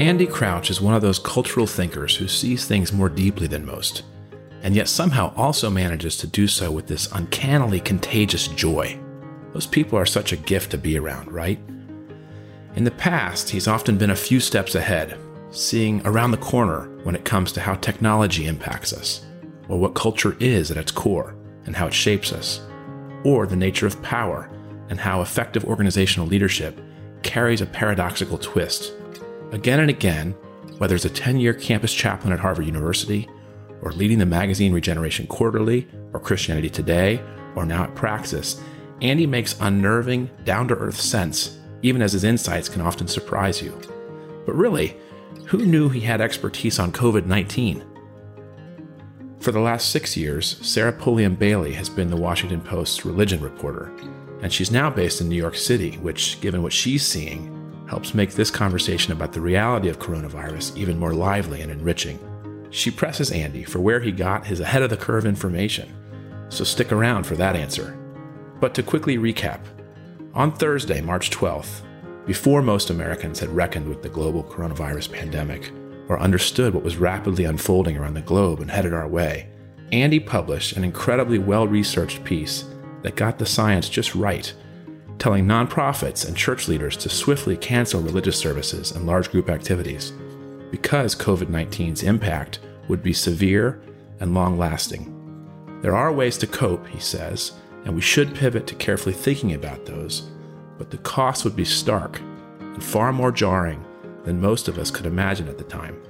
Andy Crouch is one of those cultural thinkers who sees things more deeply than most, and yet somehow also manages to do so with this uncannily contagious joy. Those people are such a gift to be around, right? In the past, he's often been a few steps ahead, seeing around the corner when it comes to how technology impacts us, or what culture is at its core and how it shapes us, or the nature of power and how effective organizational leadership carries a paradoxical twist Again and again, whether it's a 10 year campus chaplain at Harvard University, or leading the magazine Regeneration Quarterly, or Christianity Today, or now at Praxis, Andy makes unnerving, down to earth sense, even as his insights can often surprise you. But really, who knew he had expertise on COVID 19? For the last six years, Sarah Pulliam Bailey has been the Washington Post's religion reporter, and she's now based in New York City, which, given what she's seeing, helps make this conversation about the reality of coronavirus even more lively and enriching. She presses Andy for where he got his ahead of the curve information, so stick around for that answer. But to quickly recap, on Thursday, March 12th, before most Americans had reckoned with the global coronavirus pandemic or understood what was rapidly unfolding around the globe and headed our way, Andy published an incredibly well researched piece that got the science just right telling nonprofits and church leaders to swiftly cancel religious services and large group activities because COVID 19's impact would be severe and long lasting. There are ways to cope, he says, and we should pivot to carefully thinking about those, but the cost would be stark and far more jarring than most of us could imagine at the time.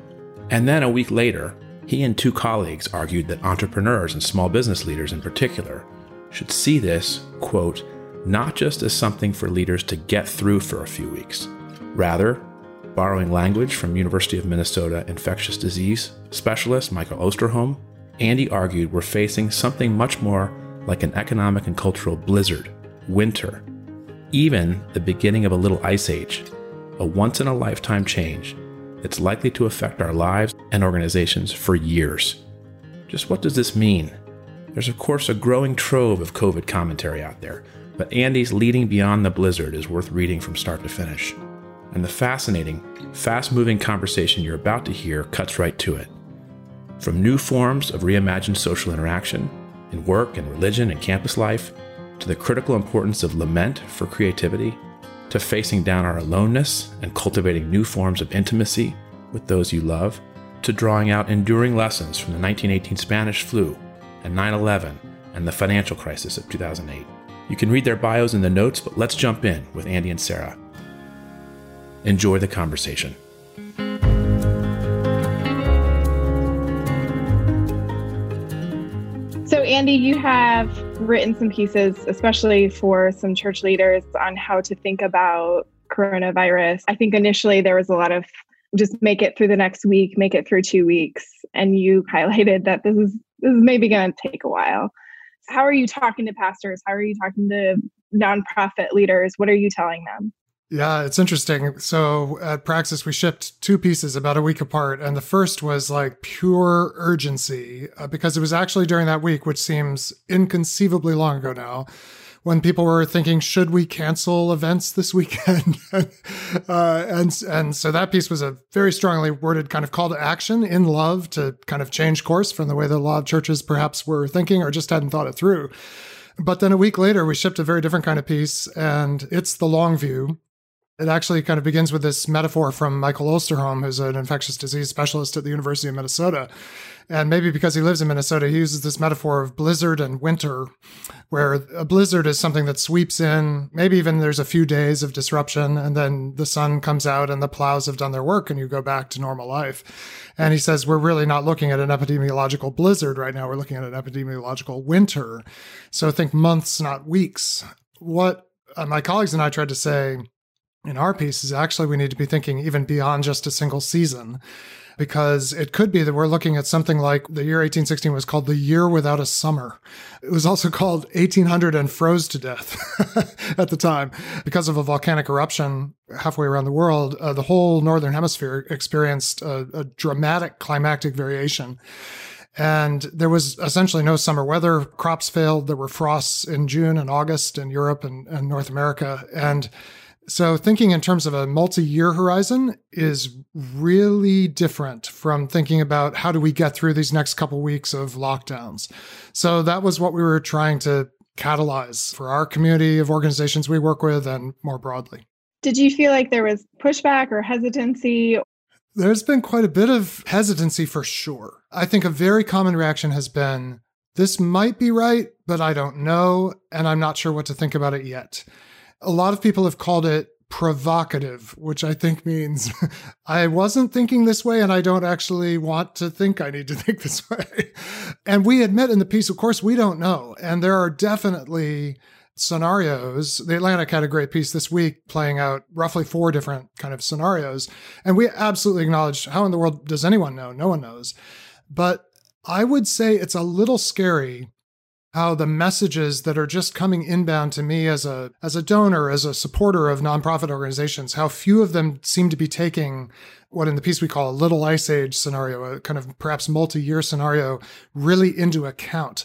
And then a week later, he and two colleagues argued that entrepreneurs and small business leaders in particular should see this, quote, not just as something for leaders to get through for a few weeks. Rather, borrowing language from University of Minnesota infectious disease specialist Michael Osterholm, Andy argued we're facing something much more like an economic and cultural blizzard, winter, even the beginning of a little ice age, a once in a lifetime change that's likely to affect our lives and organizations for years. Just what does this mean? There's, of course, a growing trove of COVID commentary out there, but Andy's Leading Beyond the Blizzard is worth reading from start to finish. And the fascinating, fast moving conversation you're about to hear cuts right to it. From new forms of reimagined social interaction in work and religion and campus life, to the critical importance of lament for creativity, to facing down our aloneness and cultivating new forms of intimacy with those you love, to drawing out enduring lessons from the 1918 Spanish flu and 9 11 and the financial crisis of 2008. You can read their bios in the notes, but let's jump in with Andy and Sarah. Enjoy the conversation. So, Andy, you have written some pieces, especially for some church leaders, on how to think about coronavirus. I think initially there was a lot of just make it through the next week, make it through two weeks. And you highlighted that this is this is maybe going to take a while how are you talking to pastors? How are you talking to nonprofit leaders? What are you telling them? Yeah, it's interesting. So at Praxis, we shipped two pieces about a week apart. And the first was like pure urgency uh, because it was actually during that week, which seems inconceivably long ago now, when people were thinking, should we cancel events this weekend? uh, and, and so that piece was a very strongly worded kind of call to action in love to kind of change course from the way a lot of churches perhaps were thinking or just hadn't thought it through. But then a week later, we shipped a very different kind of piece, and it's the long view, it actually kind of begins with this metaphor from Michael Osterholm, who's an infectious disease specialist at the University of Minnesota. And maybe because he lives in Minnesota, he uses this metaphor of blizzard and winter, where a blizzard is something that sweeps in. Maybe even there's a few days of disruption, and then the sun comes out and the plows have done their work, and you go back to normal life. And he says, We're really not looking at an epidemiological blizzard right now. We're looking at an epidemiological winter. So think months, not weeks. What uh, my colleagues and I tried to say in our piece is actually we need to be thinking even beyond just a single season because it could be that we're looking at something like the year 1816 was called the year without a summer. It was also called 1800 and froze to death at the time because of a volcanic eruption halfway around the world. Uh, the whole northern hemisphere experienced a, a dramatic climactic variation. And there was essentially no summer weather. Crops failed. There were frosts in June and August in Europe and, and North America. And So, thinking in terms of a multi year horizon is really different from thinking about how do we get through these next couple weeks of lockdowns. So, that was what we were trying to catalyze for our community of organizations we work with and more broadly. Did you feel like there was pushback or hesitancy? There's been quite a bit of hesitancy for sure. I think a very common reaction has been this might be right, but I don't know, and I'm not sure what to think about it yet. A lot of people have called it provocative, which I think means I wasn't thinking this way and I don't actually want to think I need to think this way. and we admit in the piece, of course, we don't know. And there are definitely scenarios. The Atlantic had a great piece this week playing out roughly four different kind of scenarios. And we absolutely acknowledge how in the world does anyone know? No one knows. But I would say it's a little scary how the messages that are just coming inbound to me as a as a donor as a supporter of nonprofit organizations how few of them seem to be taking what in the piece we call a little ice age scenario a kind of perhaps multi-year scenario really into account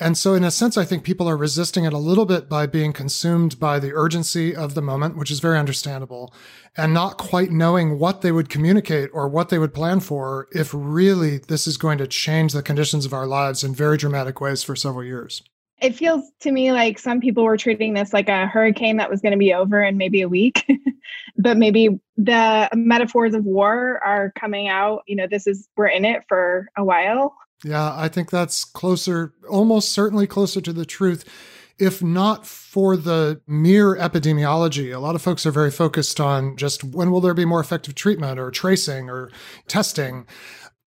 and so, in a sense, I think people are resisting it a little bit by being consumed by the urgency of the moment, which is very understandable, and not quite knowing what they would communicate or what they would plan for if really this is going to change the conditions of our lives in very dramatic ways for several years. It feels to me like some people were treating this like a hurricane that was going to be over in maybe a week. but maybe the metaphors of war are coming out. You know, this is, we're in it for a while. Yeah, I think that's closer, almost certainly closer to the truth. If not for the mere epidemiology, a lot of folks are very focused on just when will there be more effective treatment or tracing or testing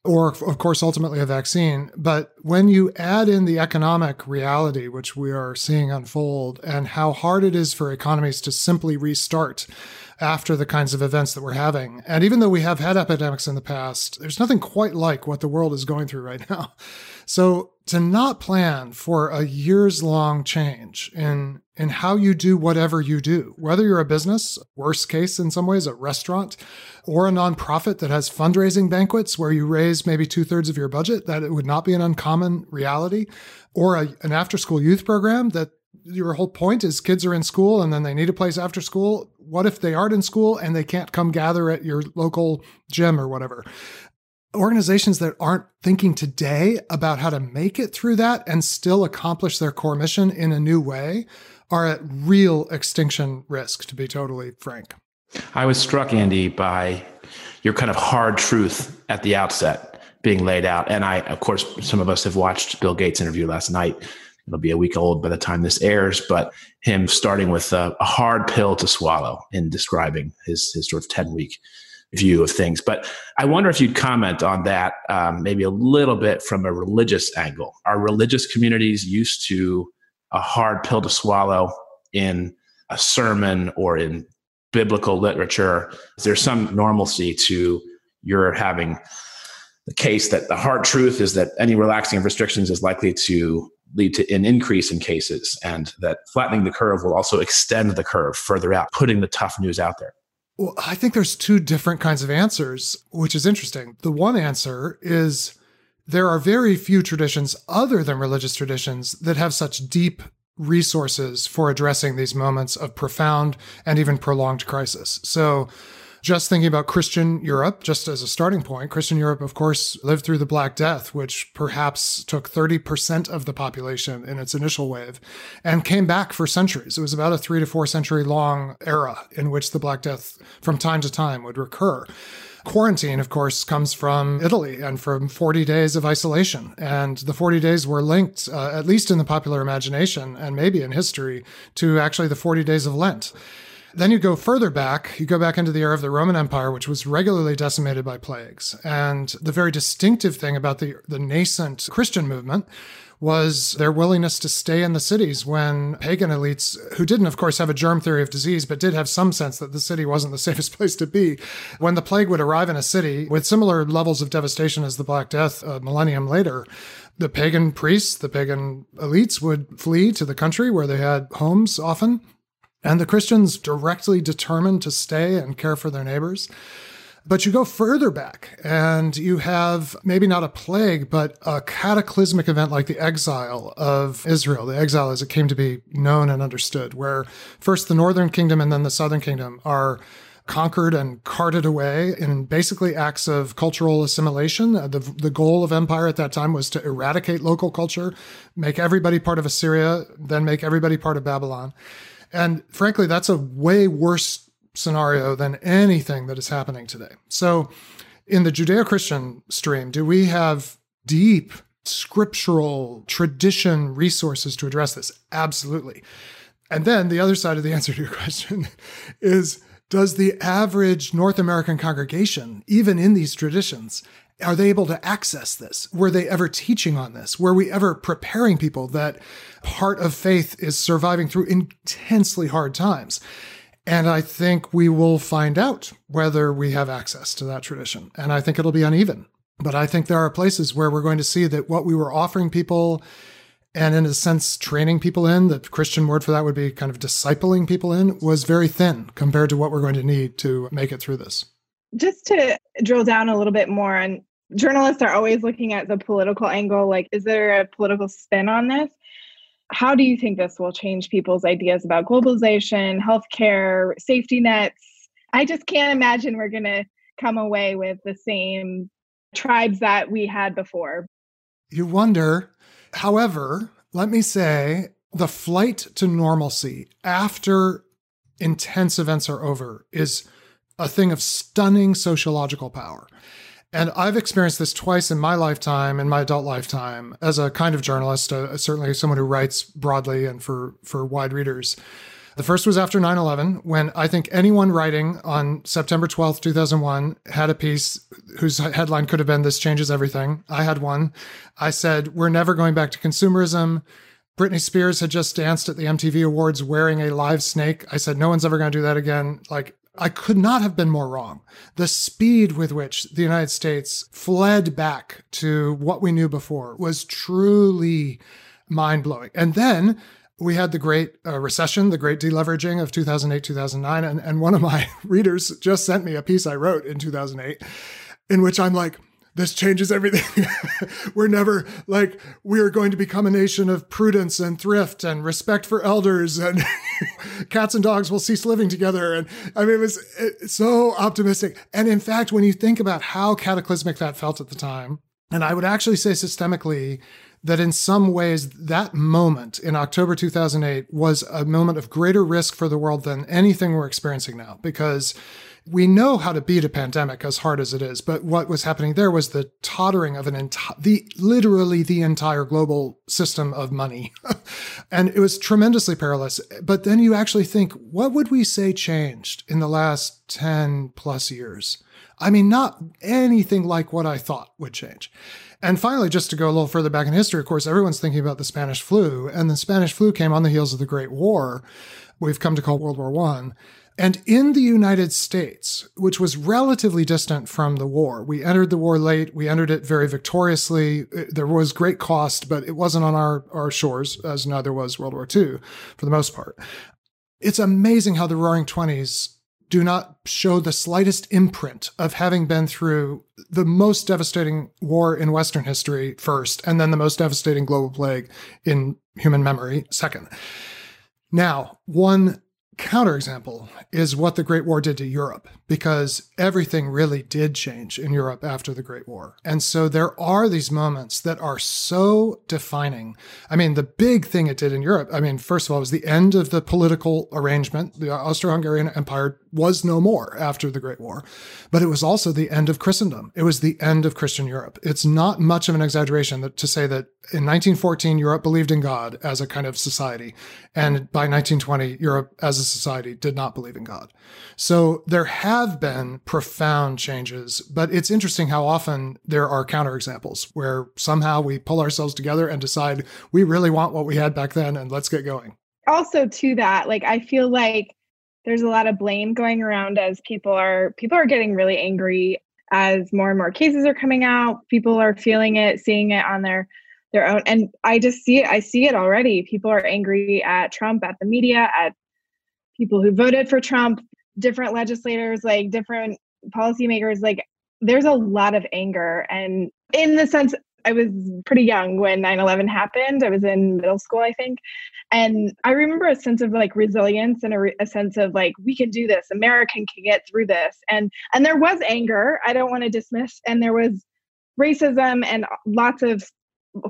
or of course ultimately a vaccine but when you add in the economic reality which we are seeing unfold and how hard it is for economies to simply restart after the kinds of events that we're having. And even though we have had epidemics in the past, there's nothing quite like what the world is going through right now. So to not plan for a years long change in in how you do whatever you do, whether you're a business, worst case in some ways, a restaurant, or a nonprofit that has fundraising banquets where you raise maybe two thirds of your budget, that it would not be an uncommon reality, or a, an after school youth program that your whole point is kids are in school and then they need a place after school. What if they aren't in school and they can't come gather at your local gym or whatever? Organizations that aren't thinking today about how to make it through that and still accomplish their core mission in a new way are at real extinction risk, to be totally frank. I was struck, Andy, by your kind of hard truth at the outset being laid out. And I, of course, some of us have watched Bill Gates' interview last night it'll be a week old by the time this airs, but him starting with a, a hard pill to swallow in describing his, his sort of 10 week view of things. But I wonder if you'd comment on that um, maybe a little bit from a religious angle. Are religious communities used to a hard pill to swallow in a sermon or in biblical literature? Is there some normalcy to your having the case that the hard truth is that any relaxing of restrictions is likely to lead to an increase in cases and that flattening the curve will also extend the curve further out, putting the tough news out there? Well, I think there's two different kinds of answers, which is interesting. The one answer is there are very few traditions other than religious traditions that have such deep resources for addressing these moments of profound and even prolonged crisis. So just thinking about Christian Europe, just as a starting point, Christian Europe, of course, lived through the Black Death, which perhaps took 30% of the population in its initial wave and came back for centuries. It was about a three to four century long era in which the Black Death from time to time would recur. Quarantine, of course, comes from Italy and from 40 days of isolation. And the 40 days were linked, uh, at least in the popular imagination and maybe in history, to actually the 40 days of Lent. Then you go further back, you go back into the era of the Roman Empire, which was regularly decimated by plagues. And the very distinctive thing about the, the nascent Christian movement was their willingness to stay in the cities when pagan elites, who didn't, of course, have a germ theory of disease, but did have some sense that the city wasn't the safest place to be, when the plague would arrive in a city with similar levels of devastation as the Black Death a millennium later, the pagan priests, the pagan elites would flee to the country where they had homes often and the Christians directly determined to stay and care for their neighbors. But you go further back and you have maybe not a plague, but a cataclysmic event like the exile of Israel, the exile as it came to be known and understood, where first the northern kingdom and then the southern kingdom are conquered and carted away in basically acts of cultural assimilation. The, the goal of empire at that time was to eradicate local culture, make everybody part of Assyria, then make everybody part of Babylon. And frankly, that's a way worse scenario than anything that is happening today. So, in the Judeo Christian stream, do we have deep scriptural tradition resources to address this? Absolutely. And then the other side of the answer to your question is does the average North American congregation, even in these traditions, are they able to access this? Were they ever teaching on this? Were we ever preparing people that part of faith is surviving through intensely hard times? And I think we will find out whether we have access to that tradition. And I think it'll be uneven. But I think there are places where we're going to see that what we were offering people and in a sense training people in, the Christian word for that would be kind of discipling people in, was very thin compared to what we're going to need to make it through this. Just to drill down a little bit more, and journalists are always looking at the political angle like, is there a political spin on this? how do you think this will change people's ideas about globalization, healthcare, safety nets? I just can't imagine we're going to come away with the same tribes that we had before. You wonder. However, let me say the flight to normalcy after intense events are over is a thing of stunning sociological power. And I've experienced this twice in my lifetime, in my adult lifetime, as a kind of journalist, uh, certainly someone who writes broadly and for, for wide readers. The first was after 9 11, when I think anyone writing on September 12th, 2001, had a piece whose headline could have been This Changes Everything. I had one. I said, We're never going back to consumerism. Britney Spears had just danced at the MTV Awards wearing a live snake. I said, No one's ever going to do that again. Like, I could not have been more wrong. The speed with which the United States fled back to what we knew before was truly mind blowing. And then we had the great uh, recession, the great deleveraging of 2008, 2009. And, and one of my readers just sent me a piece I wrote in 2008 in which I'm like, this changes everything. we're never like, we are going to become a nation of prudence and thrift and respect for elders and cats and dogs will cease living together. And I mean, it was so optimistic. And in fact, when you think about how cataclysmic that felt at the time, and I would actually say systemically that in some ways that moment in October 2008 was a moment of greater risk for the world than anything we're experiencing now because we know how to beat a pandemic as hard as it is, but what was happening there was the tottering of an entire, the literally the entire global system of money. and it was tremendously perilous. But then you actually think, what would we say changed in the last 10 plus years? I mean, not anything like what I thought would change. And finally, just to go a little further back in history, of course, everyone's thinking about the Spanish flu, and the Spanish flu came on the heels of the Great War. We've come to call World War One. And in the United States, which was relatively distant from the war, we entered the war late. We entered it very victoriously. Uh, there was great cost, but it wasn't on our, our shores, as neither was World War II for the most part. It's amazing how the Roaring Twenties do not show the slightest imprint of having been through the most devastating war in Western history first, and then the most devastating global plague in human memory second. Now, one counterexample is what the Great War did to Europe, because everything really did change in Europe after the Great War. And so there are these moments that are so defining. I mean, the big thing it did in Europe, I mean, first of all, it was the end of the political arrangement. The Austro Hungarian Empire was no more after the Great War, but it was also the end of Christendom. It was the end of Christian Europe. It's not much of an exaggeration that, to say that in 1914, Europe believed in God as a kind of society. And by 1920, Europe as a society did not believe in God. So there have been profound changes, but it's interesting how often there are counterexamples where somehow we pull ourselves together and decide we really want what we had back then and let's get going. Also, to that, like, I feel like there's a lot of blame going around as people are people are getting really angry as more and more cases are coming out. People are feeling it seeing it on their their own. And i just see it i see it already. People are angry at trump at the media at people who voted for trump different legislators like different policymakers, like there's a lot of anger. And in the sense, I was pretty young when 9 11 happened. I was in middle school, I think. And I remember a sense of like resilience and a, re- a, sense of like, we can do this. American can get through this. And and there was anger. I don't want to dismiss. And there was racism and lots of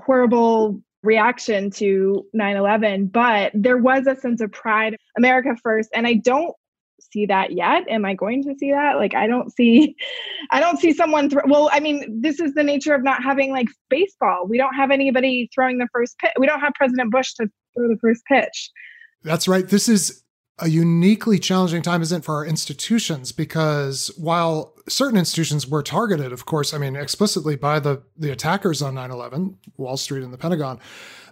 horrible reaction to 9-11 but there was a sense of pride america first and i don't see that yet? Am i going to see that? Like i don't see i don't see someone well i mean this is the nature of not having like baseball. We don't have anybody throwing the first pitch we don't have president bush to throw the first pitch. That's right. This is a uniquely challenging time, isn't for our institutions? Because while certain institutions were targeted, of course, I mean, explicitly by the, the attackers on 9 11, Wall Street and the Pentagon,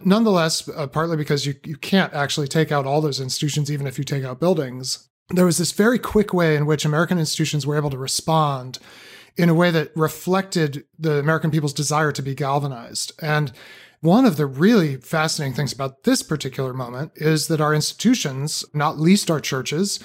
nonetheless, uh, partly because you, you can't actually take out all those institutions, even if you take out buildings, there was this very quick way in which American institutions were able to respond in a way that reflected the American people's desire to be galvanized. And one of the really fascinating things about this particular moment is that our institutions, not least our churches,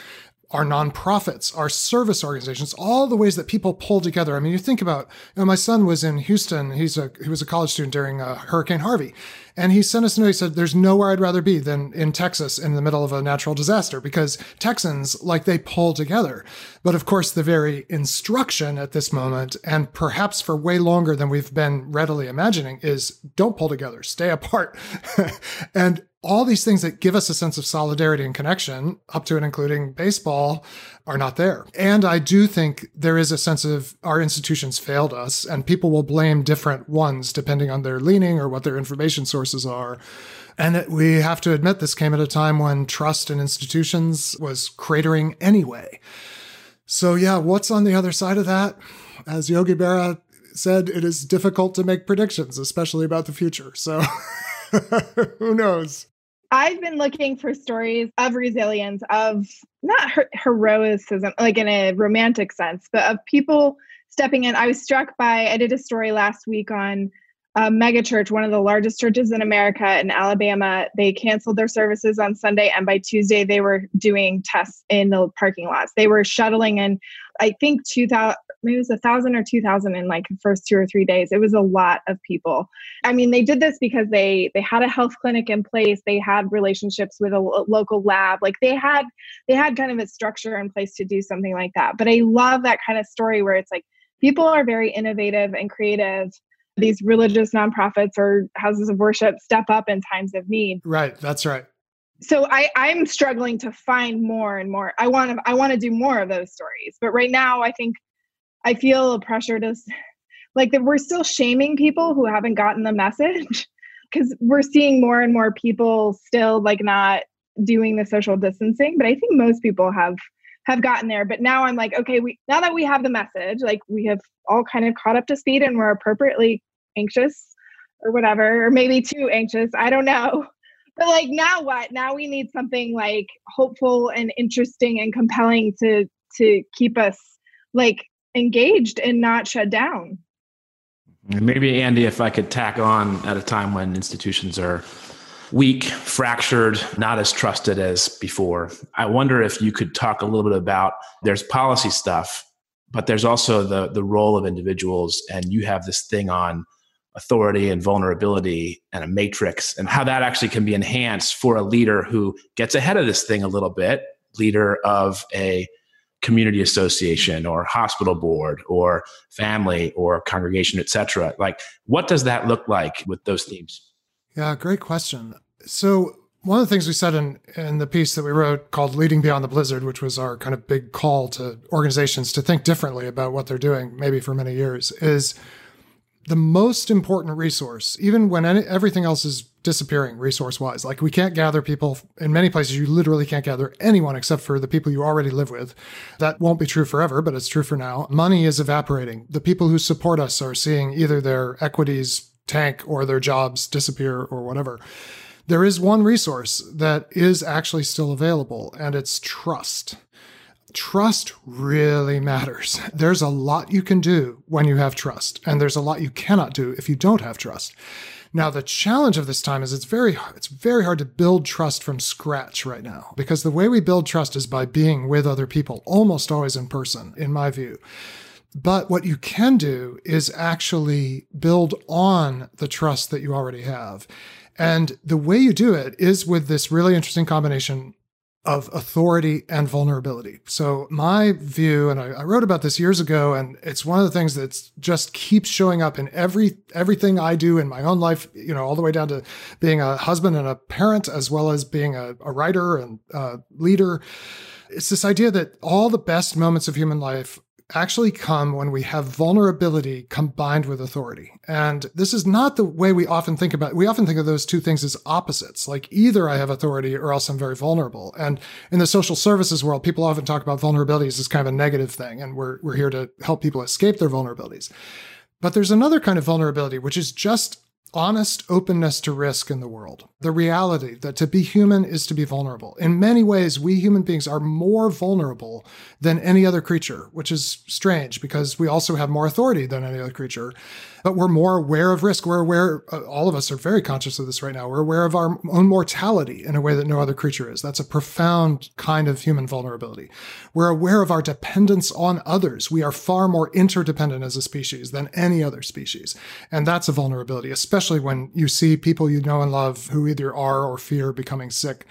our nonprofits, our service organizations, all the ways that people pull together. I mean, you think about, you know, my son was in Houston. He's a, he was a college student during uh, Hurricane Harvey. And he sent us a note. He said, there's nowhere I'd rather be than in Texas in the middle of a natural disaster because Texans, like they pull together. But of course, the very instruction at this moment, and perhaps for way longer than we've been readily imagining, is don't pull together, stay apart. and all these things that give us a sense of solidarity and connection, up to and including baseball, are not there. And I do think there is a sense of our institutions failed us, and people will blame different ones depending on their leaning or what their information sources are. And we have to admit this came at a time when trust in institutions was cratering anyway. So, yeah, what's on the other side of that? As Yogi Berra said, it is difficult to make predictions, especially about the future. So, who knows? I've been looking for stories of resilience, of not her- heroism, like in a romantic sense, but of people stepping in. I was struck by, I did a story last week on a mega church, one of the largest churches in America in Alabama. They canceled their services on Sunday, and by Tuesday, they were doing tests in the parking lots. They were shuttling in, I think, 2,000 maybe it was a thousand or two thousand in like the first two or three days. It was a lot of people. I mean, they did this because they they had a health clinic in place. They had relationships with a, a local lab. Like they had they had kind of a structure in place to do something like that. But I love that kind of story where it's like people are very innovative and creative these religious nonprofits or houses of worship step up in times of need. Right, that's right. So I I'm struggling to find more and more. I want to I want to do more of those stories. But right now I think I feel a pressure to like that we're still shaming people who haven't gotten the message because we're seeing more and more people still like not doing the social distancing but i think most people have have gotten there. But now i'm like okay we now that we have the message like we have all kind of caught up to speed and we're appropriately anxious or whatever or maybe too anxious i don't know. But like now what? Now we need something like hopeful and interesting and compelling to to keep us like engaged and not shut down. Maybe, Andy, if I could tack on at a time when institutions are weak, fractured, not as trusted as before, I wonder if you could talk a little bit about there's policy stuff, but there's also the, the role of individuals, and you have this thing on authority and vulnerability and a matrix, and how that actually can be enhanced for a leader who gets ahead of this thing a little bit, leader of a community association or hospital board or family or congregation etc like what does that look like with those themes? Yeah great question. So one of the things we said in, in the piece that we wrote called leading beyond the blizzard which was our kind of big call to organizations to think differently about what they're doing maybe for many years is the most important resource, even when any, everything else is disappearing resource wise. Like we can't gather people in many places, you literally can't gather anyone except for the people you already live with. That won't be true forever, but it's true for now. Money is evaporating. The people who support us are seeing either their equities tank or their jobs disappear or whatever. There is one resource that is actually still available, and it's trust trust really matters. There's a lot you can do when you have trust, and there's a lot you cannot do if you don't have trust. Now, the challenge of this time is it's very it's very hard to build trust from scratch right now because the way we build trust is by being with other people, almost always in person, in my view. But what you can do is actually build on the trust that you already have. And the way you do it is with this really interesting combination of authority and vulnerability. So my view, and I, I, wrote about this years ago, and it's one of the things that just keeps showing up in every everything I do in my own life. You know, all the way down to being a husband and a parent, as well as being a, a writer and a leader. It's this idea that all the best moments of human life actually come when we have vulnerability combined with authority. And this is not the way we often think about it. We often think of those two things as opposites. Like either I have authority or else I'm very vulnerable. And in the social services world, people often talk about vulnerabilities as kind of a negative thing. And we're, we're here to help people escape their vulnerabilities. But there's another kind of vulnerability, which is just honest openness to risk in the world. The reality that to be human is to be vulnerable. In many ways, we human beings are more vulnerable than any other creature, which is strange because we also have more authority than any other creature but we're more aware of risk. We're aware, uh, all of us are very conscious of this right now. We're aware of our own mortality in a way that no other creature is. That's a profound kind of human vulnerability. We're aware of our dependence on others. We are far more interdependent as a species than any other species. And that's a vulnerability, especially when you see people you know and love who either are or fear becoming sick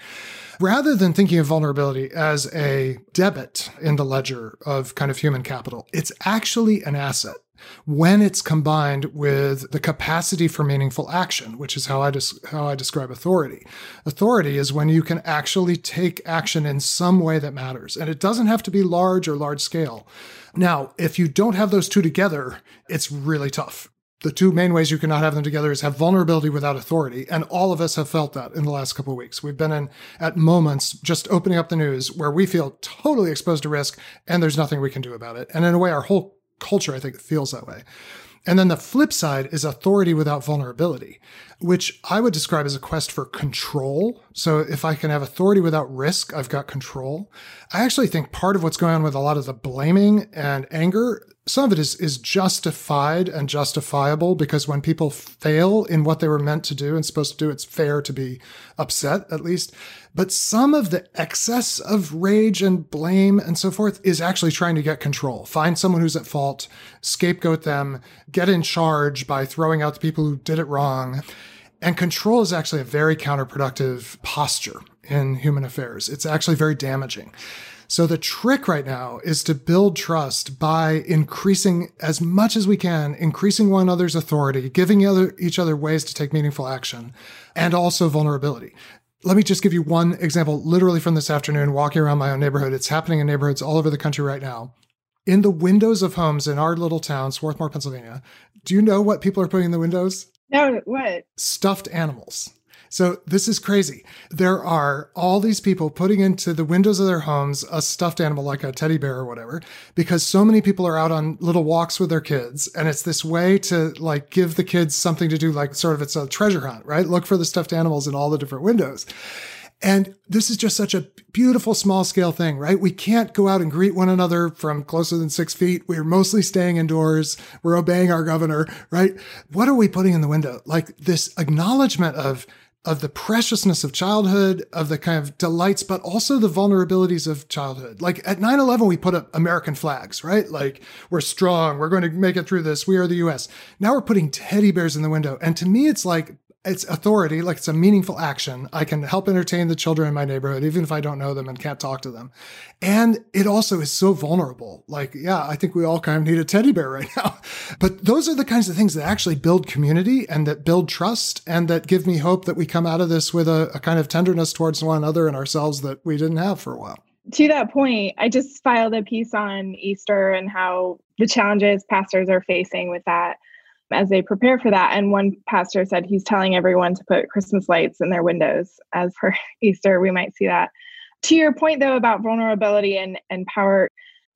rather than thinking of vulnerability as a debit in the ledger of kind of human capital, it's actually an asset when it's combined with the capacity for meaningful action, which is how I des- how I describe authority. Authority is when you can actually take action in some way that matters, and it doesn't have to be large or large scale. Now, if you don't have those two together, it's really tough. The two main ways you cannot have them together is have vulnerability without authority. And all of us have felt that in the last couple of weeks. We've been in at moments just opening up the news where we feel totally exposed to risk and there's nothing we can do about it. And in a way, our whole culture, I think, it feels that way. And then the flip side is authority without vulnerability, which I would describe as a quest for control. So if I can have authority without risk, I've got control. I actually think part of what's going on with a lot of the blaming and anger some of it is is justified and justifiable because when people fail in what they were meant to do and supposed to do, it's fair to be upset at least. But some of the excess of rage and blame and so forth is actually trying to get control. Find someone who's at fault, scapegoat them, get in charge by throwing out the people who did it wrong. And control is actually a very counterproductive posture in human affairs. It's actually very damaging. So the trick right now is to build trust by increasing as much as we can, increasing one another's authority, giving each other ways to take meaningful action, and also vulnerability. Let me just give you one example, literally from this afternoon, walking around my own neighborhood. It's happening in neighborhoods all over the country right now. In the windows of homes in our little town, Swarthmore, Pennsylvania, do you know what people are putting in the windows? No, what? Stuffed animals. So this is crazy. There are all these people putting into the windows of their homes a stuffed animal like a teddy bear or whatever, because so many people are out on little walks with their kids. And it's this way to like give the kids something to do, like sort of it's a treasure hunt, right? Look for the stuffed animals in all the different windows. And this is just such a beautiful small scale thing, right? We can't go out and greet one another from closer than six feet. We're mostly staying indoors. We're obeying our governor, right? What are we putting in the window? Like this acknowledgement of of the preciousness of childhood, of the kind of delights, but also the vulnerabilities of childhood. Like at 9 11, we put up American flags, right? Like we're strong, we're going to make it through this, we are the US. Now we're putting teddy bears in the window. And to me, it's like it's authority, like it's a meaningful action. I can help entertain the children in my neighborhood, even if I don't know them and can't talk to them. And it also is so vulnerable. Like, yeah, I think we all kind of need a teddy bear right now. But those are the kinds of things that actually build community and that build trust and that give me hope that we come out of this with a, a kind of tenderness towards one another and ourselves that we didn't have for a while. To that point, I just filed a piece on Easter and how the challenges pastors are facing with that as they prepare for that. And one pastor said he's telling everyone to put Christmas lights in their windows as for Easter. We might see that. To your point, though, about vulnerability and, and power,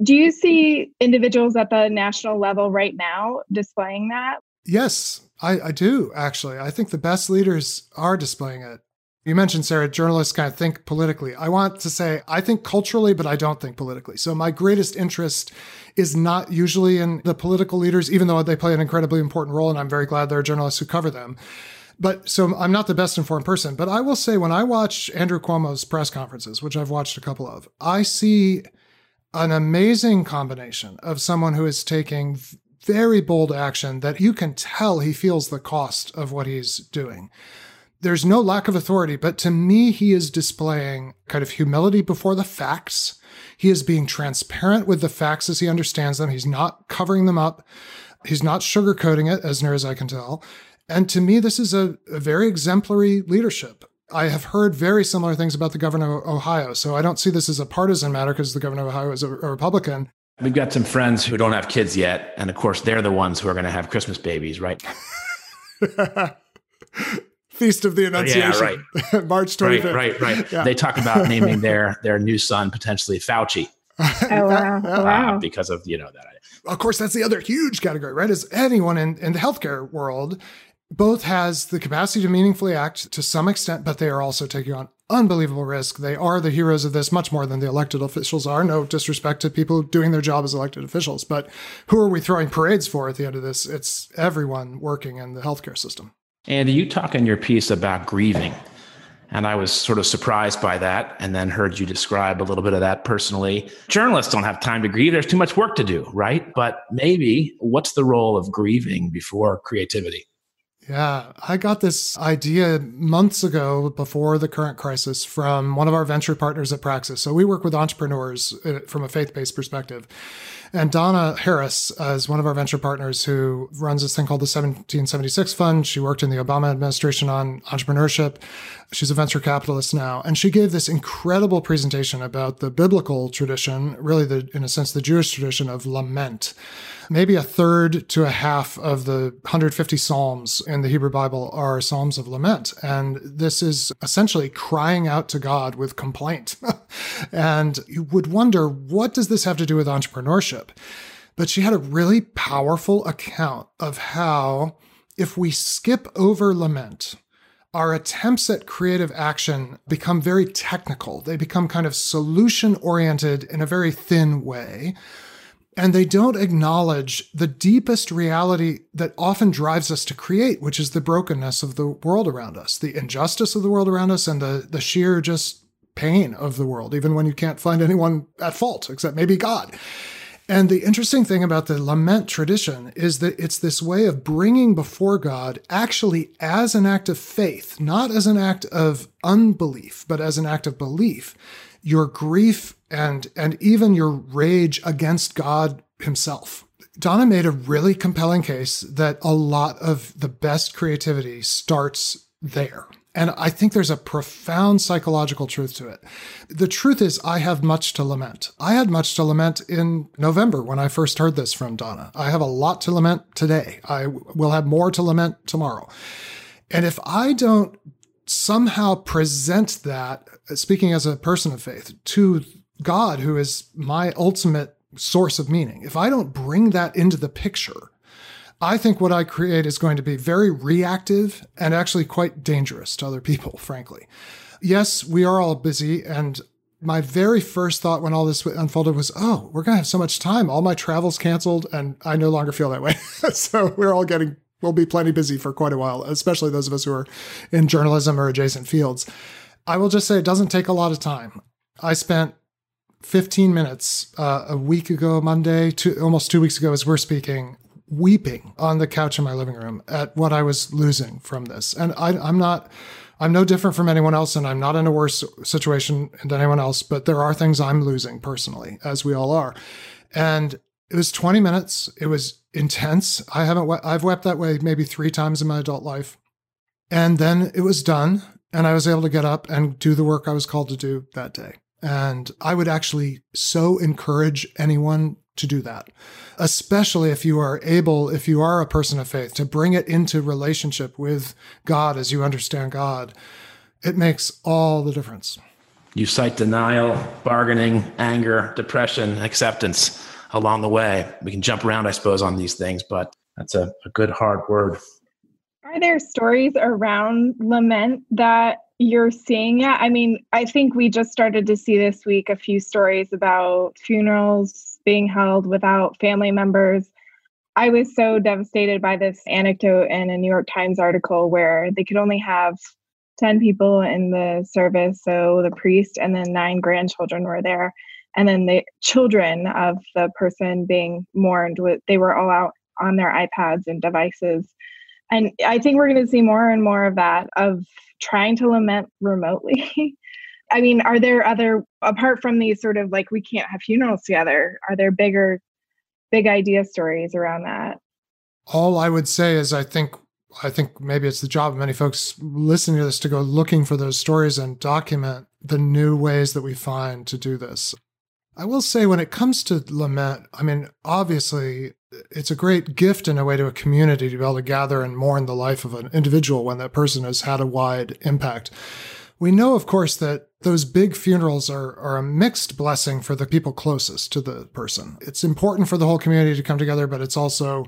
do you see individuals at the national level right now displaying that? Yes, I, I do, actually. I think the best leaders are displaying it. You mentioned, Sarah, journalists kind of think politically. I want to say I think culturally, but I don't think politically. So my greatest interest is not usually in the political leaders, even though they play an incredibly important role. And I'm very glad there are journalists who cover them. But so I'm not the best informed person, but I will say when I watch Andrew Cuomo's press conferences, which I've watched a couple of, I see an amazing combination of someone who is taking very bold action that you can tell he feels the cost of what he's doing. There's no lack of authority, but to me, he is displaying kind of humility before the facts. He is being transparent with the facts as he understands them. He's not covering them up. He's not sugarcoating it, as near as I can tell. And to me, this is a, a very exemplary leadership. I have heard very similar things about the governor of Ohio. So I don't see this as a partisan matter because the governor of Ohio is a, a Republican. We've got some friends who don't have kids yet. And of course, they're the ones who are going to have Christmas babies, right? Feast of the Annunciation. Yeah, right. March 25th. Right, right, right. Yeah. They talk about naming their their new son potentially Fauci. oh wow! Oh, wow. Uh, because of you know that. Of course, that's the other huge category, right? Is anyone in in the healthcare world both has the capacity to meaningfully act to some extent, but they are also taking on unbelievable risk. They are the heroes of this much more than the elected officials are. No disrespect to people doing their job as elected officials, but who are we throwing parades for at the end of this? It's everyone working in the healthcare system. Andy, you talk in your piece about grieving. And I was sort of surprised by that and then heard you describe a little bit of that personally. Journalists don't have time to grieve. There's too much work to do, right? But maybe what's the role of grieving before creativity? Yeah, I got this idea months ago before the current crisis from one of our venture partners at Praxis. So we work with entrepreneurs uh, from a faith based perspective. And Donna Harris is one of our venture partners who runs this thing called the 1776 Fund. She worked in the Obama administration on entrepreneurship. She's a venture capitalist now. And she gave this incredible presentation about the biblical tradition, really, the, in a sense, the Jewish tradition of lament. Maybe a third to a half of the 150 Psalms in the Hebrew Bible are Psalms of lament. And this is essentially crying out to God with complaint. and you would wonder, what does this have to do with entrepreneurship? But she had a really powerful account of how, if we skip over lament, our attempts at creative action become very technical. They become kind of solution oriented in a very thin way and they don't acknowledge the deepest reality that often drives us to create, which is the brokenness of the world around us, the injustice of the world around us, and the, the sheer just pain of the world, even when you can't find anyone at fault, except maybe God. And the interesting thing about the lament tradition is that it's this way of bringing before God actually as an act of faith, not as an act of unbelief, but as an act of belief your grief and and even your rage against God himself. Donna made a really compelling case that a lot of the best creativity starts there. And I think there's a profound psychological truth to it. The truth is, I have much to lament. I had much to lament in November when I first heard this from Donna. I have a lot to lament today. I will have more to lament tomorrow. And if I don't somehow present that, speaking as a person of faith, to God, who is my ultimate source of meaning. If I don't bring that into the picture, I think what I create is going to be very reactive and actually quite dangerous to other people, frankly. Yes, we are all busy. And my very first thought when all this unfolded was, oh, we're going to have so much time. All my travel's canceled. And I no longer feel that way. so we're all getting we'll be plenty busy for quite a while, especially those of us who are in journalism or adjacent fields. I will just say it doesn't take a lot of time. I spent 15 minutes uh, a week ago, Monday, two, almost two weeks ago, as we're speaking, weeping on the couch in my living room at what I was losing from this. And I, I'm not. I'm no different from anyone else, and I'm not in a worse situation than anyone else, but there are things I'm losing personally, as we all are. And it was 20 minutes. It was intense. I haven't, we- I've wept that way maybe three times in my adult life. And then it was done. And I was able to get up and do the work I was called to do that day. And I would actually so encourage anyone to do that, especially if you are able, if you are a person of faith, to bring it into relationship with God as you understand God. It makes all the difference. You cite denial, bargaining, anger, depression, acceptance along the way. We can jump around, I suppose, on these things, but that's a, a good hard word. Are there stories around lament that you're seeing yet? I mean, I think we just started to see this week a few stories about funerals being held without family members. I was so devastated by this anecdote in a New York Times article where they could only have 10 people in the service. So the priest and then nine grandchildren were there. And then the children of the person being mourned, they were all out on their iPads and devices. And I think we're going to see more and more of that, of trying to lament remotely. I mean, are there other, apart from these sort of like we can't have funerals together, are there bigger big idea stories around that. All I would say is I think I think maybe it's the job of many folks listening to this to go looking for those stories and document the new ways that we find to do this. I will say when it comes to lament, I mean, obviously it's a great gift in a way to a community to be able to gather and mourn the life of an individual when that person has had a wide impact. We know, of course, that those big funerals are, are a mixed blessing for the people closest to the person. It's important for the whole community to come together, but it's also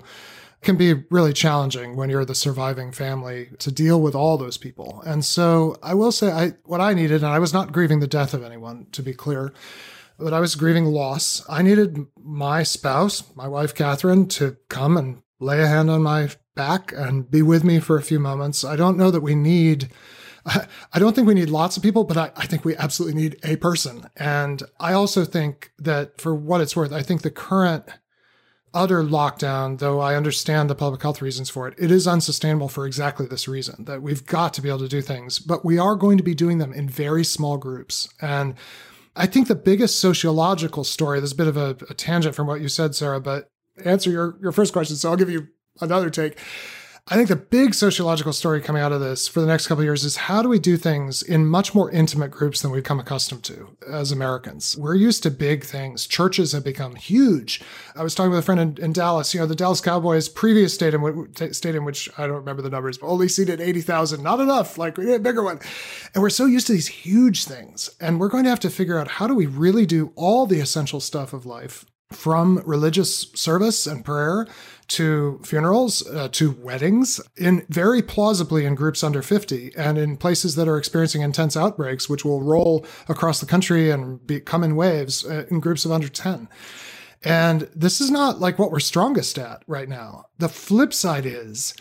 can be really challenging when you're the surviving family to deal with all those people. And so I will say I what I needed, and I was not grieving the death of anyone, to be clear, but I was grieving loss. I needed my spouse, my wife Catherine, to come and lay a hand on my back and be with me for a few moments. I don't know that we need I don't think we need lots of people, but I, I, think we absolutely need a person. And I also think that for what it's worth, I think the current utter lockdown, though I understand the public health reasons for it, it is unsustainable for exactly this reason that we've got to be able to do things, but we are going to be doing them in very small groups. And I think the biggest sociological story, there's a bit of a, a tangent from what you said, Sarah, but answer your, your first question. So I'll give you another take I think the big sociological story coming out of this for the next couple of years is how do we do things in much more intimate groups than we've come accustomed to as Americans? We're used to big things. Churches have become huge. I was talking with a friend in, in Dallas. You know, the Dallas Cowboys' previous stadium, stadium, which I don't remember the numbers, but only seated eighty thousand. Not enough. Like we need a bigger one. And we're so used to these huge things, and we're going to have to figure out how do we really do all the essential stuff of life from religious service and prayer to funerals, uh, to weddings, in very plausibly in groups under 50 and in places that are experiencing intense outbreaks, which will roll across the country and be, come in waves uh, in groups of under 10. And this is not like what we're strongest at right now. The flip side is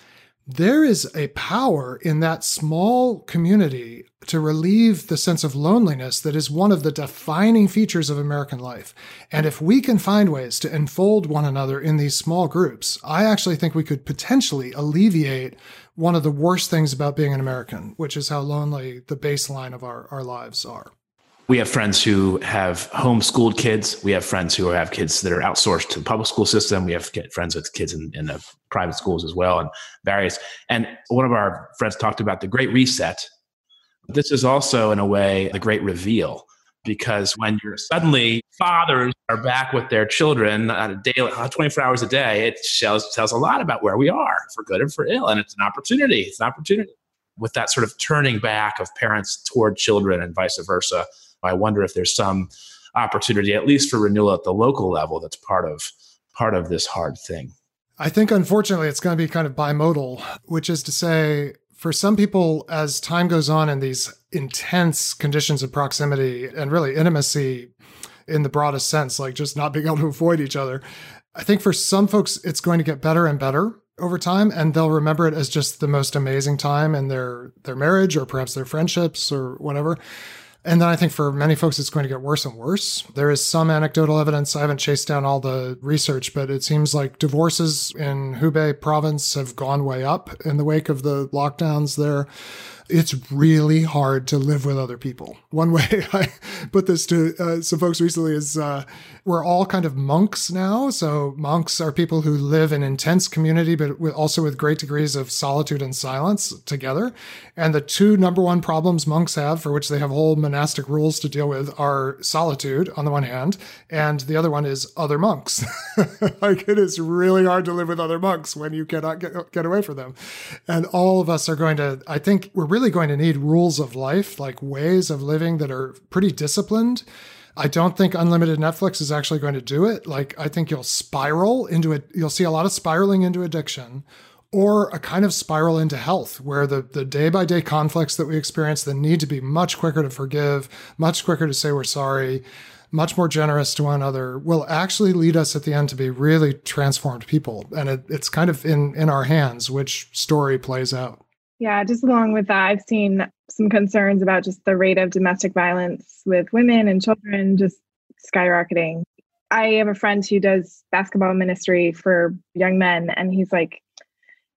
there is a power in that small community to relieve the sense of loneliness that is one of the defining features of American life. And if we can find ways to enfold one another in these small groups, I actually think we could potentially alleviate one of the worst things about being an American, which is how lonely the baseline of our, our lives are. We have friends who have homeschooled kids. We have friends who have kids that are outsourced to the public school system. We have friends with kids in, in the private schools as well, and various. And one of our friends talked about the Great Reset. This is also, in a way, the Great Reveal, because when you're suddenly fathers are back with their children on a daily, uh, 24 hours a day, it shows, tells a lot about where we are, for good and for ill, and it's an opportunity. It's an opportunity with that sort of turning back of parents toward children and vice versa I wonder if there's some opportunity, at least for renewal at the local level, that's part of part of this hard thing. I think unfortunately it's going to be kind of bimodal, which is to say, for some people, as time goes on in these intense conditions of proximity and really intimacy in the broadest sense, like just not being able to avoid each other, I think for some folks it's going to get better and better over time and they'll remember it as just the most amazing time in their their marriage or perhaps their friendships or whatever and then I think for many folks, it's going to get worse and worse. There is some anecdotal evidence. I haven't chased down all the research, but it seems like divorces in Hubei province have gone way up in the wake of the lockdowns there it's really hard to live with other people. One way I put this to uh, some folks recently is uh, we're all kind of monks now. So monks are people who live in intense community, but also with great degrees of solitude and silence together. And the two number one problems monks have, for which they have whole monastic rules to deal with, are solitude on the one hand, and the other one is other monks. like it is really hard to live with other monks when you cannot get get away from them. And all of us are going to. I think we're really going to need rules of life, like ways of living that are pretty disciplined. I don't think unlimited Netflix is actually going to do it. Like, I think you'll spiral into it. You'll see a lot of spiraling into addiction or a kind of spiral into health where the, the day by day conflicts that we experience, the need to be much quicker to forgive, much quicker to say we're sorry, much more generous to one another will actually lead us at the end to be really transformed people. And it, it's kind of in, in our hands which story plays out. Yeah, just along with that, I've seen some concerns about just the rate of domestic violence with women and children just skyrocketing. I have a friend who does basketball ministry for young men, and he's like,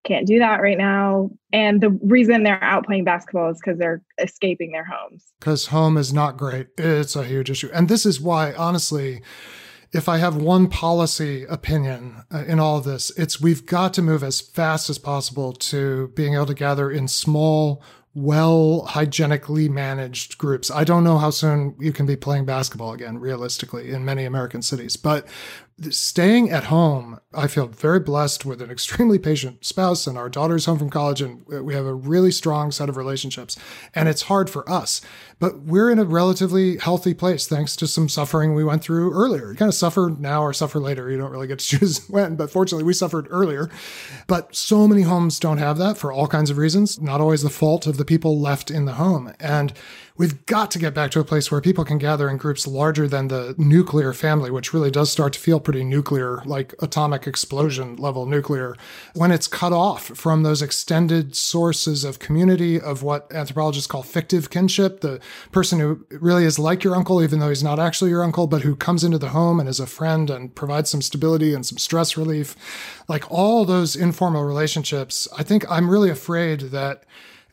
can't do that right now. And the reason they're out playing basketball is because they're escaping their homes. Because home is not great. It's a huge issue. And this is why, honestly, if I have one policy opinion uh, in all of this, it's we've got to move as fast as possible to being able to gather in small, well hygienically managed groups. I don't know how soon you can be playing basketball again, realistically, in many American cities, but staying at home, I feel very blessed with an extremely patient spouse, and our daughter's home from college, and we have a really strong set of relationships. And it's hard for us, but we're in a relatively healthy place thanks to some suffering we went through earlier. You kind of suffer now or suffer later. You don't really get to choose when, but fortunately, we suffered earlier. But so many homes don't have that for all kinds of reasons, not always the fault of the people left in the home. And we've got to get back to a place where people can gather in groups larger than the nuclear family, which really does start to feel pretty nuclear, like atomic explosion level nuclear, when it's cut off from those extended sources of community of what anthropologists call fictive kinship, the person who really is like your uncle, even though he's not actually your uncle, but who comes into the home and is a friend and provides some stability and some stress relief. Like all those informal relationships, I think I'm really afraid that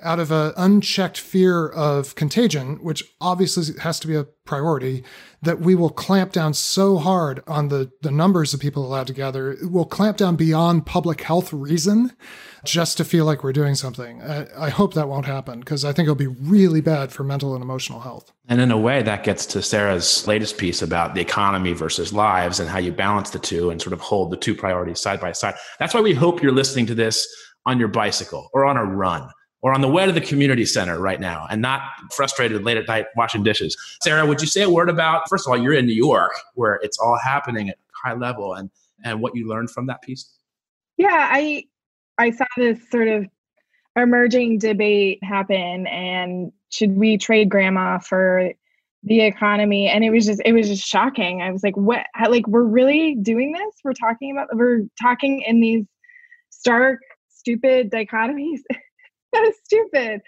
out of an unchecked fear of contagion, which obviously has to be a priority, that we will clamp down so hard on the, the numbers of people allowed to gather. We'll clamp down beyond public health reason just to feel like we're doing something. I, I hope that won't happen because I think it'll be really bad for mental and emotional health. And in a way, that gets to Sarah's latest piece about the economy versus lives and how you balance the two and sort of hold the two priorities side by side. That's why we hope you're listening to this on your bicycle or on a run or on the way to the community center right now and not frustrated late at night washing dishes. Sarah, would you say a word about, first of all, you're in New York where it's all happening at high level and, and what you learned from that piece? Yeah, I, I saw this sort of emerging debate happen and should we trade grandma for the economy and it was just it was just shocking i was like what like we're really doing this we're talking about we're talking in these stark stupid dichotomies so stupid.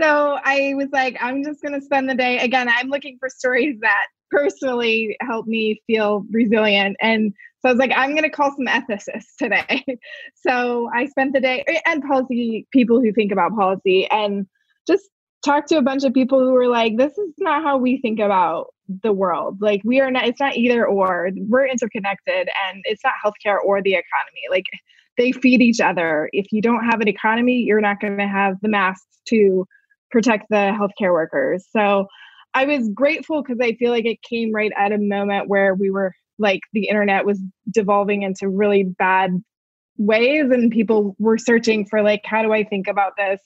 So I was like, I'm just going to spend the day. Again, I'm looking for stories that personally help me feel resilient. And so I was like, I'm going to call some ethicists today. so I spent the day and policy people who think about policy and just talked to a bunch of people who were like, this is not how we think about the world. Like we are not, it's not either or. We're interconnected and it's not healthcare or the economy. Like they feed each other. If you don't have an economy, you're not going to have the masks to protect the healthcare workers. So I was grateful because I feel like it came right at a moment where we were like the internet was devolving into really bad ways and people were searching for like how do I think about this?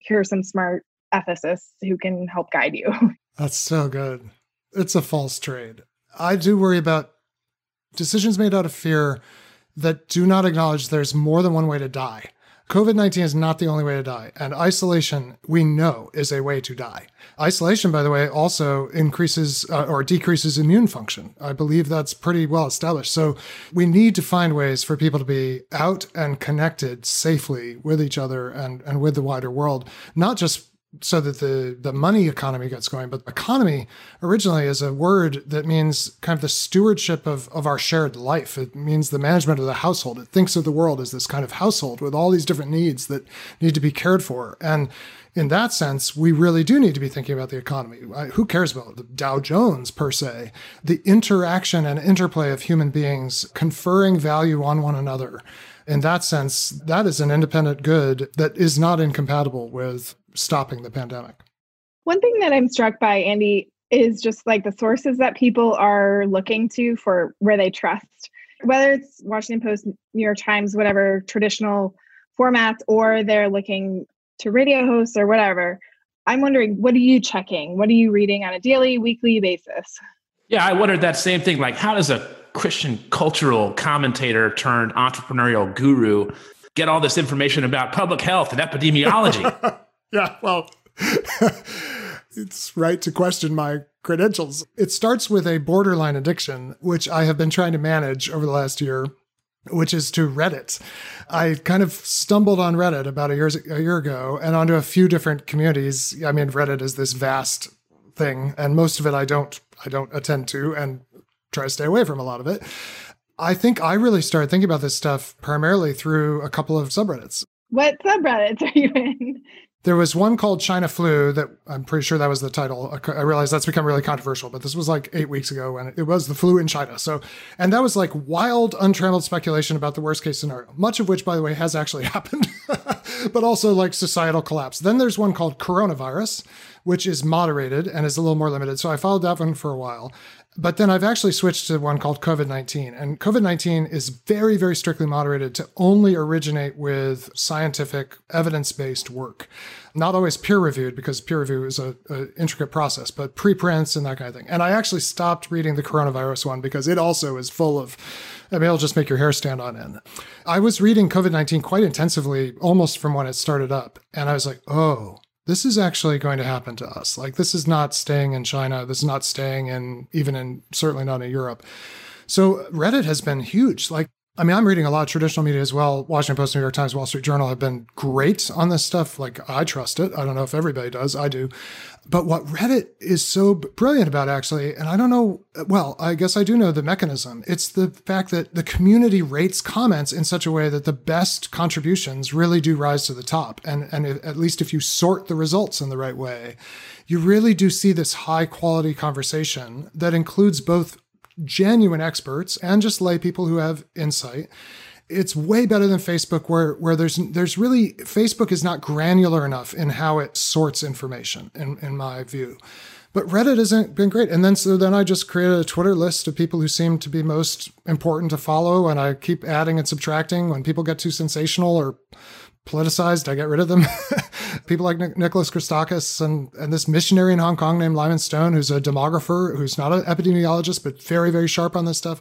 Here are some smart ethicists who can help guide you. That's so good. It's a false trade. I do worry about decisions made out of fear that do not acknowledge there's more than one way to die. COVID 19 is not the only way to die. And isolation, we know, is a way to die. Isolation, by the way, also increases uh, or decreases immune function. I believe that's pretty well established. So we need to find ways for people to be out and connected safely with each other and, and with the wider world, not just so that the the money economy gets going but economy originally is a word that means kind of the stewardship of of our shared life it means the management of the household it thinks of the world as this kind of household with all these different needs that need to be cared for and in that sense, we really do need to be thinking about the economy. Who cares about the Dow Jones per se? The interaction and interplay of human beings conferring value on one another. In that sense, that is an independent good that is not incompatible with stopping the pandemic. One thing that I'm struck by, Andy, is just like the sources that people are looking to for where they trust, whether it's Washington Post, New York Times, whatever traditional formats, or they're looking to radio hosts or whatever. I'm wondering, what are you checking? What are you reading on a daily, weekly basis? Yeah, I wondered that same thing. Like, how does a Christian cultural commentator turned entrepreneurial guru get all this information about public health and epidemiology? yeah, well, it's right to question my credentials. It starts with a borderline addiction, which I have been trying to manage over the last year, which is to Reddit. I kind of stumbled on Reddit about a year, a year ago and onto a few different communities. I mean, Reddit is this vast thing, and most of it I don't I don't attend to and try to stay away from a lot of it. I think I really started thinking about this stuff primarily through a couple of subreddits. What subreddits are you in? There was one called China Flu that I'm pretty sure that was the title. I realize that's become really controversial, but this was like eight weeks ago and it was the flu in China. So, and that was like wild, untrammeled speculation about the worst case scenario, much of which, by the way, has actually happened, but also like societal collapse. Then there's one called coronavirus, which is moderated and is a little more limited. So I followed that one for a while. But then I've actually switched to one called COVID 19. And COVID 19 is very, very strictly moderated to only originate with scientific, evidence based work. Not always peer reviewed because peer review is a, a, intricate process, but preprints and that kind of thing. And I actually stopped reading the coronavirus one because it also is full of, I mean, it'll just make your hair stand on end. I was reading COVID 19 quite intensively almost from when it started up. And I was like, oh, this is actually going to happen to us. Like this is not staying in China. This is not staying in even in certainly not in Europe. So Reddit has been huge. Like I mean, I'm reading a lot of traditional media as well. Washington Post, New York Times, Wall Street Journal have been great on this stuff. Like, I trust it. I don't know if everybody does. I do. But what Reddit is so brilliant about, actually, and I don't know, well, I guess I do know the mechanism. It's the fact that the community rates comments in such a way that the best contributions really do rise to the top. And, and at least if you sort the results in the right way, you really do see this high quality conversation that includes both genuine experts and just lay people who have insight. It's way better than Facebook where where there's there's really Facebook is not granular enough in how it sorts information in, in my view. But Reddit hasn't been great. And then so then I just created a Twitter list of people who seem to be most important to follow and I keep adding and subtracting when people get too sensational or politicized, I get rid of them. People like Nicholas Christakis and, and this missionary in Hong Kong named Lyman Stone, who's a demographer, who's not an epidemiologist, but very, very sharp on this stuff.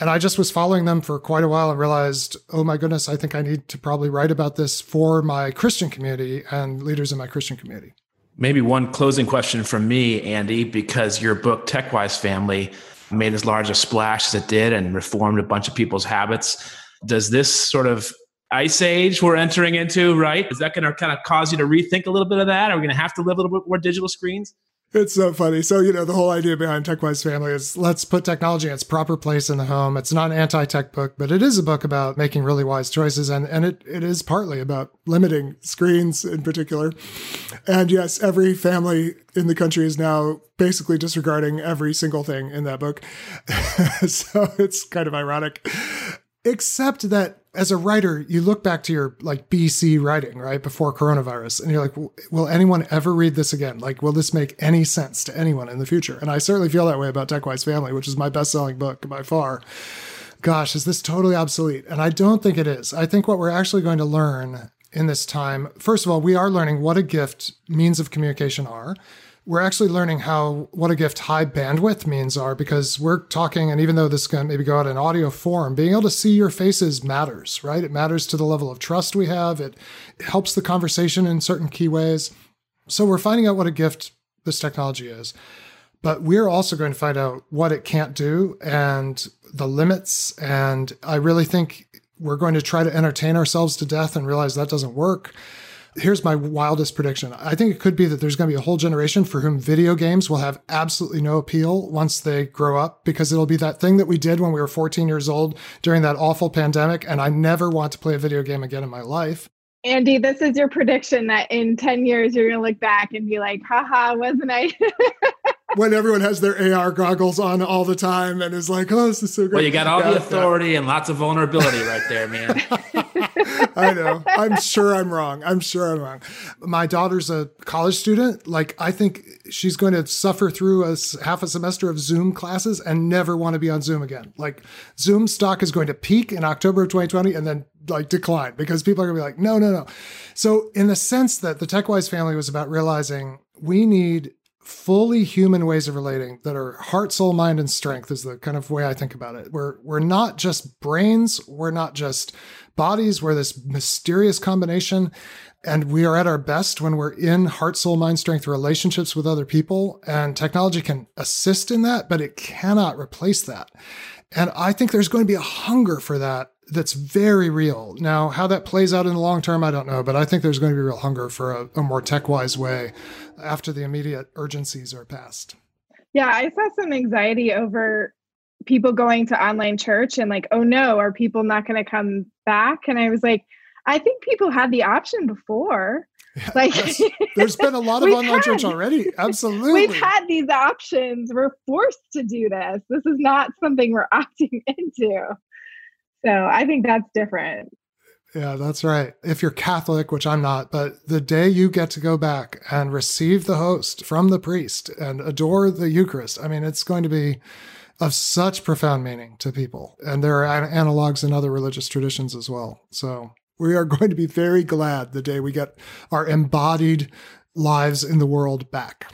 And I just was following them for quite a while and realized, oh my goodness, I think I need to probably write about this for my Christian community and leaders in my Christian community. Maybe one closing question from me, Andy, because your book, TechWise Family, made as large a splash as it did and reformed a bunch of people's habits. Does this sort of ice age we're entering into, right? Is that going to kind of cause you to rethink a little bit of that? Are we going to have to live a little bit more digital screens? It's so funny. So, you know, the whole idea behind TechWise Family is let's put technology in its proper place in the home. It's not an anti-tech book, but it is a book about making really wise choices. And, and it, it is partly about limiting screens in particular. And yes, every family in the country is now basically disregarding every single thing in that book. so it's kind of ironic except that as a writer, you look back to your like BC writing, right? Before coronavirus, and you're like, will anyone ever read this again? Like, will this make any sense to anyone in the future? And I certainly feel that way about TechWise Family, which is my best selling book by far. Gosh, is this totally obsolete? And I don't think it is. I think what we're actually going to learn in this time, first of all, we are learning what a gift means of communication are we're actually learning how what a gift high bandwidth means are because we're talking and even though this can maybe go out in audio form being able to see your faces matters right? It matters to the level of trust we have. It helps the conversation in certain key ways. So we're finding out what a gift this technology is but we're also going to find out what it can't do and the limits. And i really think we're going to try to entertain ourselves to death and realize that doesn't work here's my wildest prediction. I think it could be that there's going to be a whole generation for whom video games will have absolutely no appeal once they grow up because it'll be that thing that we did when we were 14 years old during that awful pandemic. And I never want to play a video game again in my life. Andy, this is your prediction that in 10 years you're going to look back and be like, haha, wasn't I? when everyone has their AR goggles on all the time and is like, oh, this is so great. Well, you got all yeah, the authority yeah. and lots of vulnerability right there, man. I know. I'm sure I'm wrong. I'm sure I'm wrong. My daughter's a college student. Like, I think she's going to suffer through a half a semester of Zoom classes and never want to be on Zoom again. Like, Zoom stock is going to peak in October of 2020 and then like decline because people are going to be like, no, no, no. So, in the sense that the TechWise family was about realizing we need fully human ways of relating that are heart, soul, mind, and strength is the kind of way I think about it. We're we're not just brains, we're not just bodies, we're this mysterious combination. And we are at our best when we're in heart, soul, mind, strength relationships with other people. And technology can assist in that, but it cannot replace that. And I think there's going to be a hunger for that that's very real. Now, how that plays out in the long term, I don't know, but I think there's going to be real hunger for a, a more tech wise way after the immediate urgencies are past. Yeah, I saw some anxiety over people going to online church and like, oh no, are people not going to come back? And I was like, I think people had the option before. Like yes. there's been a lot of online had, church already. Absolutely. We've had these options. We're forced to do this. This is not something we're opting into. So I think that's different. Yeah, that's right. If you're Catholic, which I'm not, but the day you get to go back and receive the host from the priest and adore the Eucharist, I mean, it's going to be of such profound meaning to people. And there are analogs in other religious traditions as well. So we are going to be very glad the day we get our embodied lives in the world back.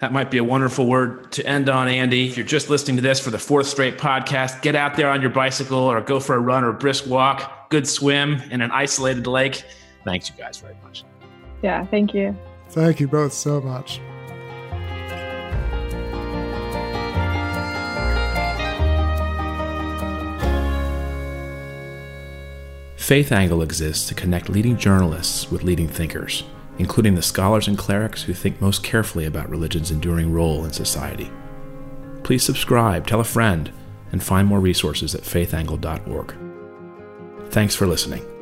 That might be a wonderful word to end on, Andy. If you're just listening to this for the fourth straight podcast, get out there on your bicycle or go for a run or a brisk walk, good swim in an isolated lake. Thanks, you guys, very much. Yeah, thank you. Thank you both so much. Faith Angle exists to connect leading journalists with leading thinkers including the scholars and clerics who think most carefully about religion's enduring role in society. Please subscribe, tell a friend, and find more resources at faithangle.org. Thanks for listening.